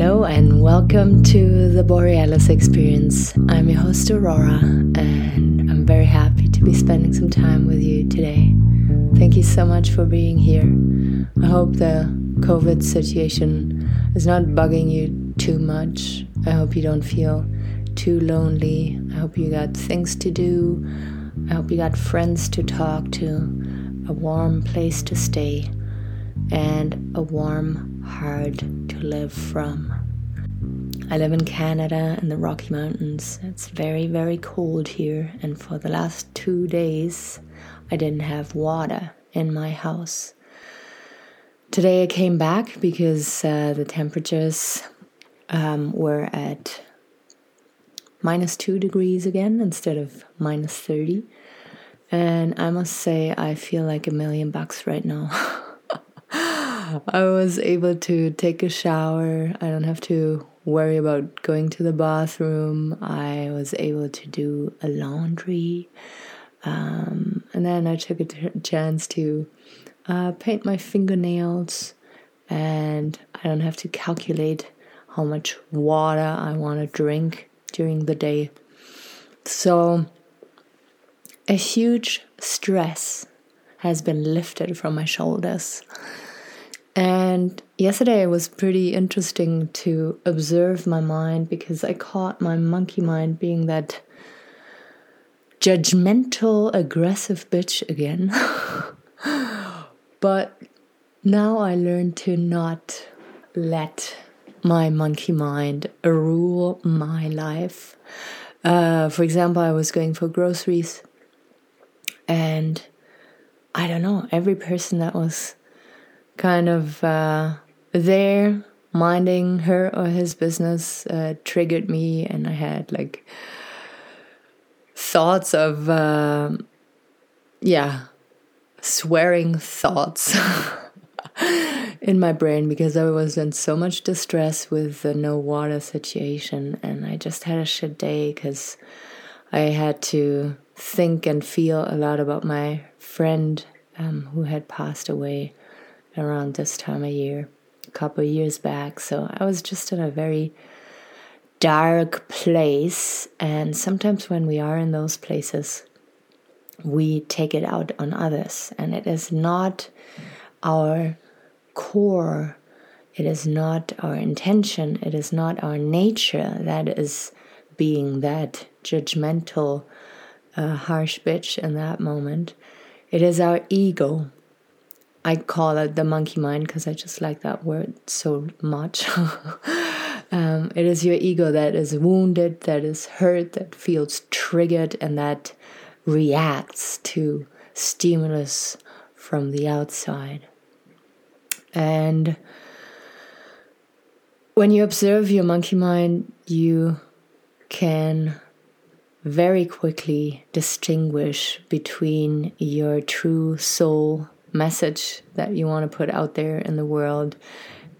Hello and welcome to the Borealis Experience. I'm your host Aurora and I'm very happy to be spending some time with you today. Thank you so much for being here. I hope the COVID situation is not bugging you too much. I hope you don't feel too lonely. I hope you got things to do. I hope you got friends to talk to, a warm place to stay, and a warm heart to live from. I live in Canada in the Rocky Mountains. It's very, very cold here, and for the last two days, I didn't have water in my house. Today I came back because uh, the temperatures um, were at minus two degrees again instead of minus 30. And I must say, I feel like a million bucks right now. I was able to take a shower. I don't have to worry about going to the bathroom. I was able to do a laundry. Um, and then I took a t- chance to uh, paint my fingernails. And I don't have to calculate how much water I want to drink during the day. So, a huge stress has been lifted from my shoulders. And yesterday was pretty interesting to observe my mind because I caught my monkey mind being that judgmental, aggressive bitch again. but now I learned to not let my monkey mind rule my life. Uh, for example, I was going for groceries, and I don't know, every person that was kind of uh, there minding her or his business uh, triggered me, and I had like thoughts of, uh, yeah, swearing thoughts. in my brain because I was in so much distress with the no water situation, and I just had a shit day because I had to think and feel a lot about my friend um, who had passed away around this time of year, a couple years back. So I was just in a very dark place, and sometimes when we are in those places, we take it out on others, and it is not our core. It is not our intention, it is not our nature that is being that judgmental, uh, harsh bitch in that moment. It is our ego. I call it the monkey mind because I just like that word so much. um, it is your ego that is wounded, that is hurt, that feels triggered, and that reacts to stimulus from the outside. And when you observe your monkey mind, you can very quickly distinguish between your true soul message that you want to put out there in the world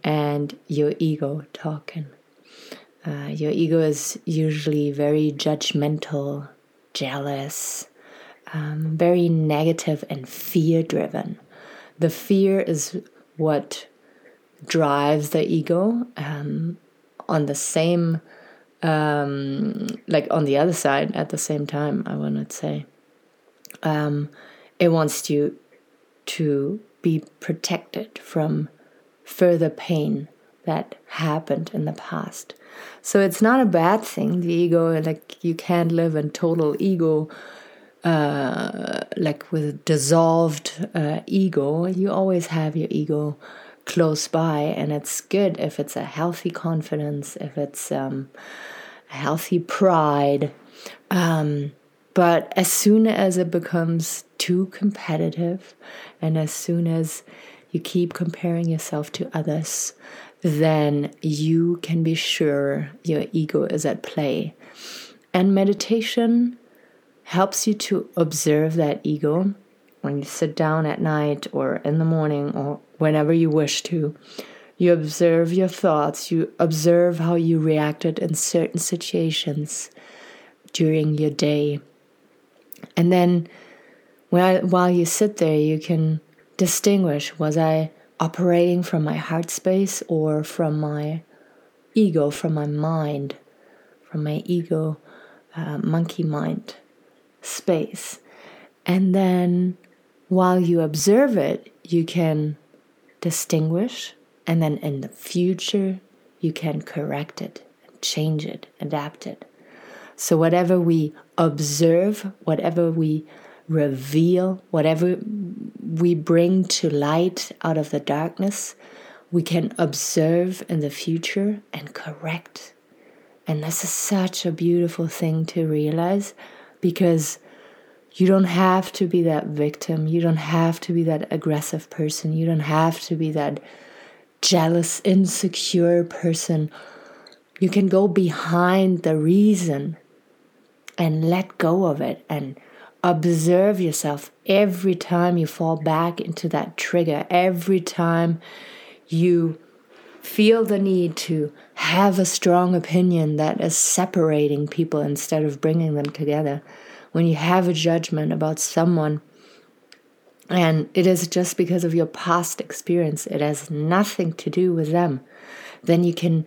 and your ego talking. Uh, your ego is usually very judgmental, jealous, um, very negative, and fear driven. The fear is what drives the ego um, on the same um, like on the other side at the same time i want to say um, it wants you to be protected from further pain that happened in the past so it's not a bad thing the ego like you can't live in total ego uh, like with dissolved uh, ego, you always have your ego close by, and it's good if it's a healthy confidence, if it's um, a healthy pride. Um, but as soon as it becomes too competitive, and as soon as you keep comparing yourself to others, then you can be sure your ego is at play. And meditation helps you to observe that ego when you sit down at night or in the morning or whenever you wish to. You observe your thoughts, you observe how you reacted in certain situations during your day. And then while, you sit there, you can distinguish was I operating from my heart space or from my ego, from my mind, from my ego, uh, monkey mind space. And then while you observe it, you can distinguish, and then in the future, you can correct it, change it, adapt it. So, whatever we observe, whatever we reveal, whatever we bring to light out of the darkness, we can observe in the future and correct. And this is such a beautiful thing to realize because you don't have to be that victim. You don't have to be that aggressive person. You don't have to be that jealous, insecure person. You can go behind the reason and let go of it and observe yourself every time you fall back into that trigger, every time you feel the need to have a strong opinion that is separating people instead of bringing them together. When you have a judgment about someone, and it is just because of your past experience, it has nothing to do with them, then you can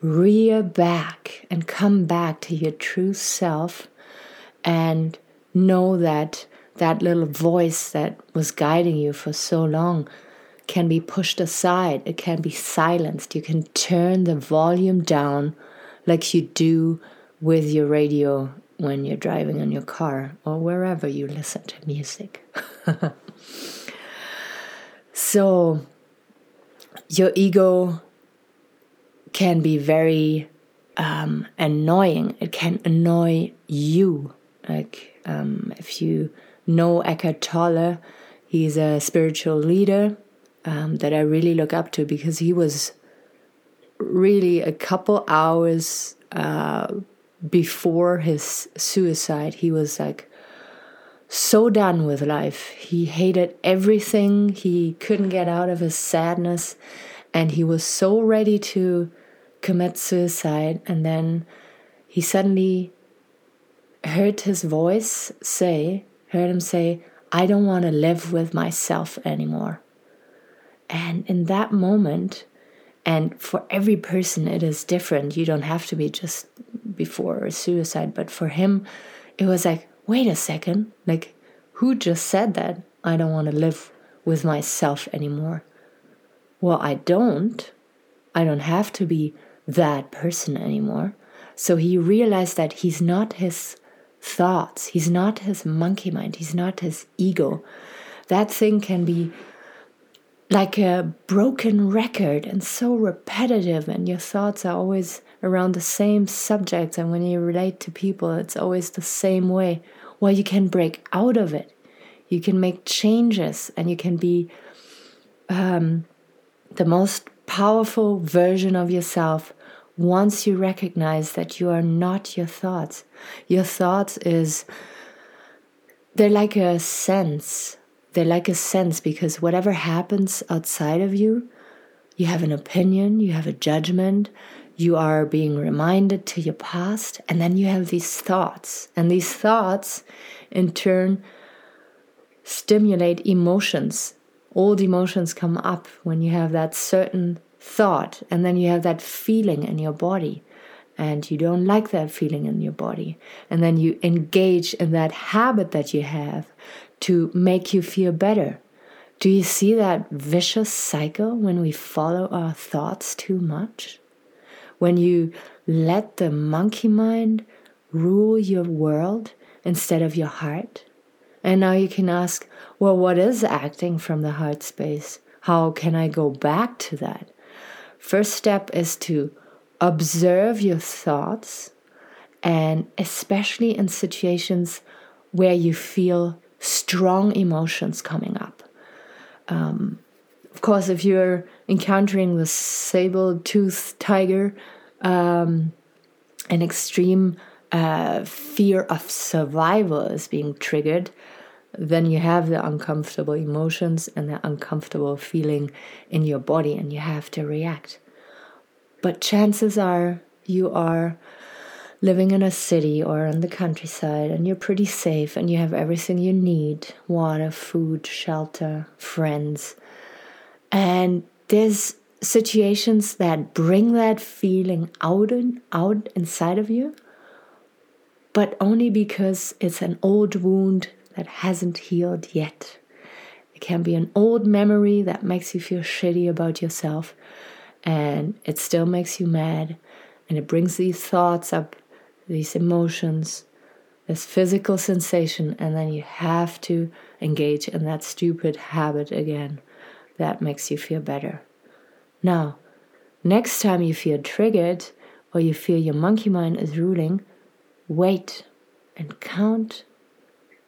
rear back and come back to your true self and know that that little voice that was guiding you for so long can be pushed aside, it can be silenced. You can turn the volume down like you do with your radio when you're driving in your car or wherever you listen to music. so, your ego can be very um, annoying. It can annoy you. Like, um, if you know Eckhart Tolle, he's a spiritual leader um, that I really look up to because he was really a couple hours uh, before his suicide. He was like so done with life. He hated everything. He couldn't get out of his sadness. And he was so ready to commit suicide. And then he suddenly heard his voice say, heard him say, I don't want to live with myself anymore. And in that moment, and for every person it is different, you don't have to be just before suicide, but for him, it was like, wait a second, like, who just said that? I don't want to live with myself anymore. Well, I don't. I don't have to be that person anymore. So he realized that he's not his thoughts, he's not his monkey mind, he's not his ego. That thing can be like a broken record and so repetitive, and your thoughts are always around the same subjects. And when you relate to people, it's always the same way. Well, you can break out of it, you can make changes, and you can be um, the most powerful version of yourself once you recognize that you are not your thoughts. Your thoughts is they're like a sense They're like a sense because whatever happens outside of you, you have an opinion, you have a judgment, you are being reminded to your past, and then you have these thoughts. And these thoughts, in turn, stimulate emotions. Old emotions come up when you have that certain thought, and then you have that feeling in your body and you don't like that feeling in your body. And then you engage in that habit that you have to make you feel better. Do you see that vicious cycle when we follow our thoughts too much? When you let the monkey mind rule your world instead of your heart? And now you can ask, well, what is acting from the heart space? How can I go back to that? First step is to observe your thoughts, and especially in situations where you feel strong emotions coming up. Um, of course, if you're encountering the saber-toothed tiger, um, an extreme uh, fear of survival is being triggered, then you have the uncomfortable emotions and the uncomfortable feeling in your body, and you have to react. But chances are you are living in a city or in the countryside and you're pretty safe and you have everything you need water, food, shelter, friends. And there's situations that bring that feeling out and out inside of you, but only because it's an old wound that hasn't healed yet. It can be an old memory that makes you feel shitty about yourself and it still makes you mad and it brings these thoughts up, these emotions, this physical sensation, and then you have to engage in that stupid habit again that makes you feel better. Now, next time you feel triggered or you feel your monkey mind is ruling, wait and count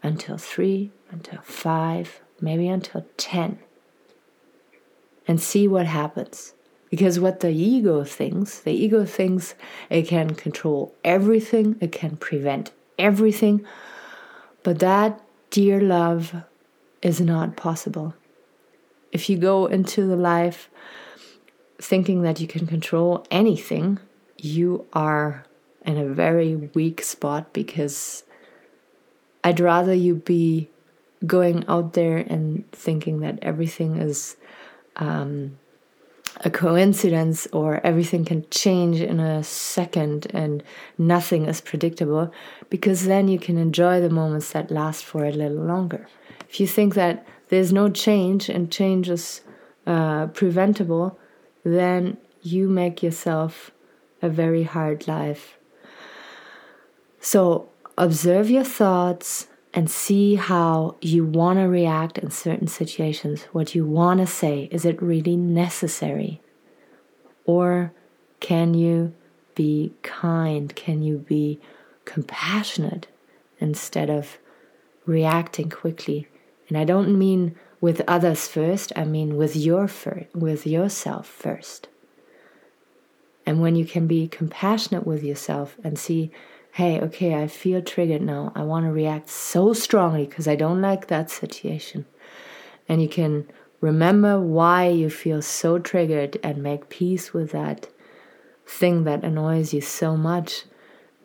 until three, until five, maybe until 10, and see what happens. Because what the ego thinks, the ego thinks it can control everything, it can prevent everything, but that, dear love, is not possible. If you go into the life thinking that you can control anything, you are in a very weak spot because I'd rather you be going out there and thinking that everything is um, a coincidence or everything can change in a second and nothing is predictable because then you can enjoy the moments that last for a little longer. If you think that there's no change and change is uh, preventable, then you make yourself a very hard life. So observe your thoughts and see how you want to react in certain situations, what you want to say. Is it really necessary? Or can you be kind? Can you be compassionate instead of reacting quickly? And I don't mean with others first, I mean with your fir- with yourself first. And when you can be compassionate with yourself and see, hey, okay, I feel triggered now. I want to react so strongly because I don't like that situation. And you can remember why you feel so triggered and make peace with that thing that annoys you so much.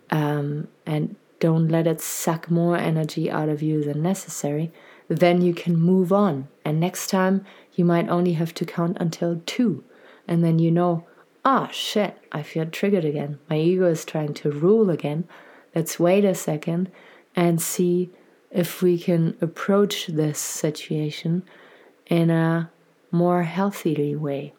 Um, and don't let it suck more energy out of you than necessary then you can move on. And next time, you might only have to count until two. And then you know, ah, oh, shit, I feel triggered again. My ego is trying to rule again. Let's wait a second and see if we can approach this situation in a more healthy way.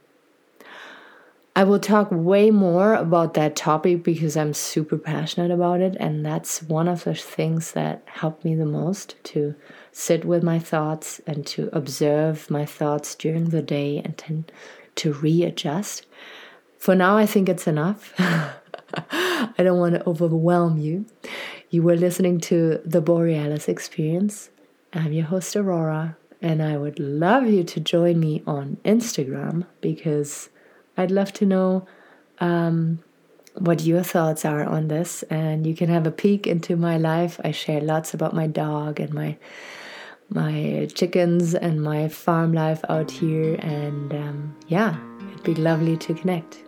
I will talk way more about that topic because I'm super passionate about it, and that's one of the things that helped me the most to sit with my thoughts and to observe my thoughts during the day and to, to readjust. For now, I think it's enough. I don't want to overwhelm you. You were listening to the Borealis Experience. I'm your host, Aurora, and I would love you to join me on Instagram because I'd love to know um, what your thoughts are on this. And you can have a peek into my life. I share lots about my dog and my my chickens and my farm life out here. And um, yeah, it'd be lovely to connect.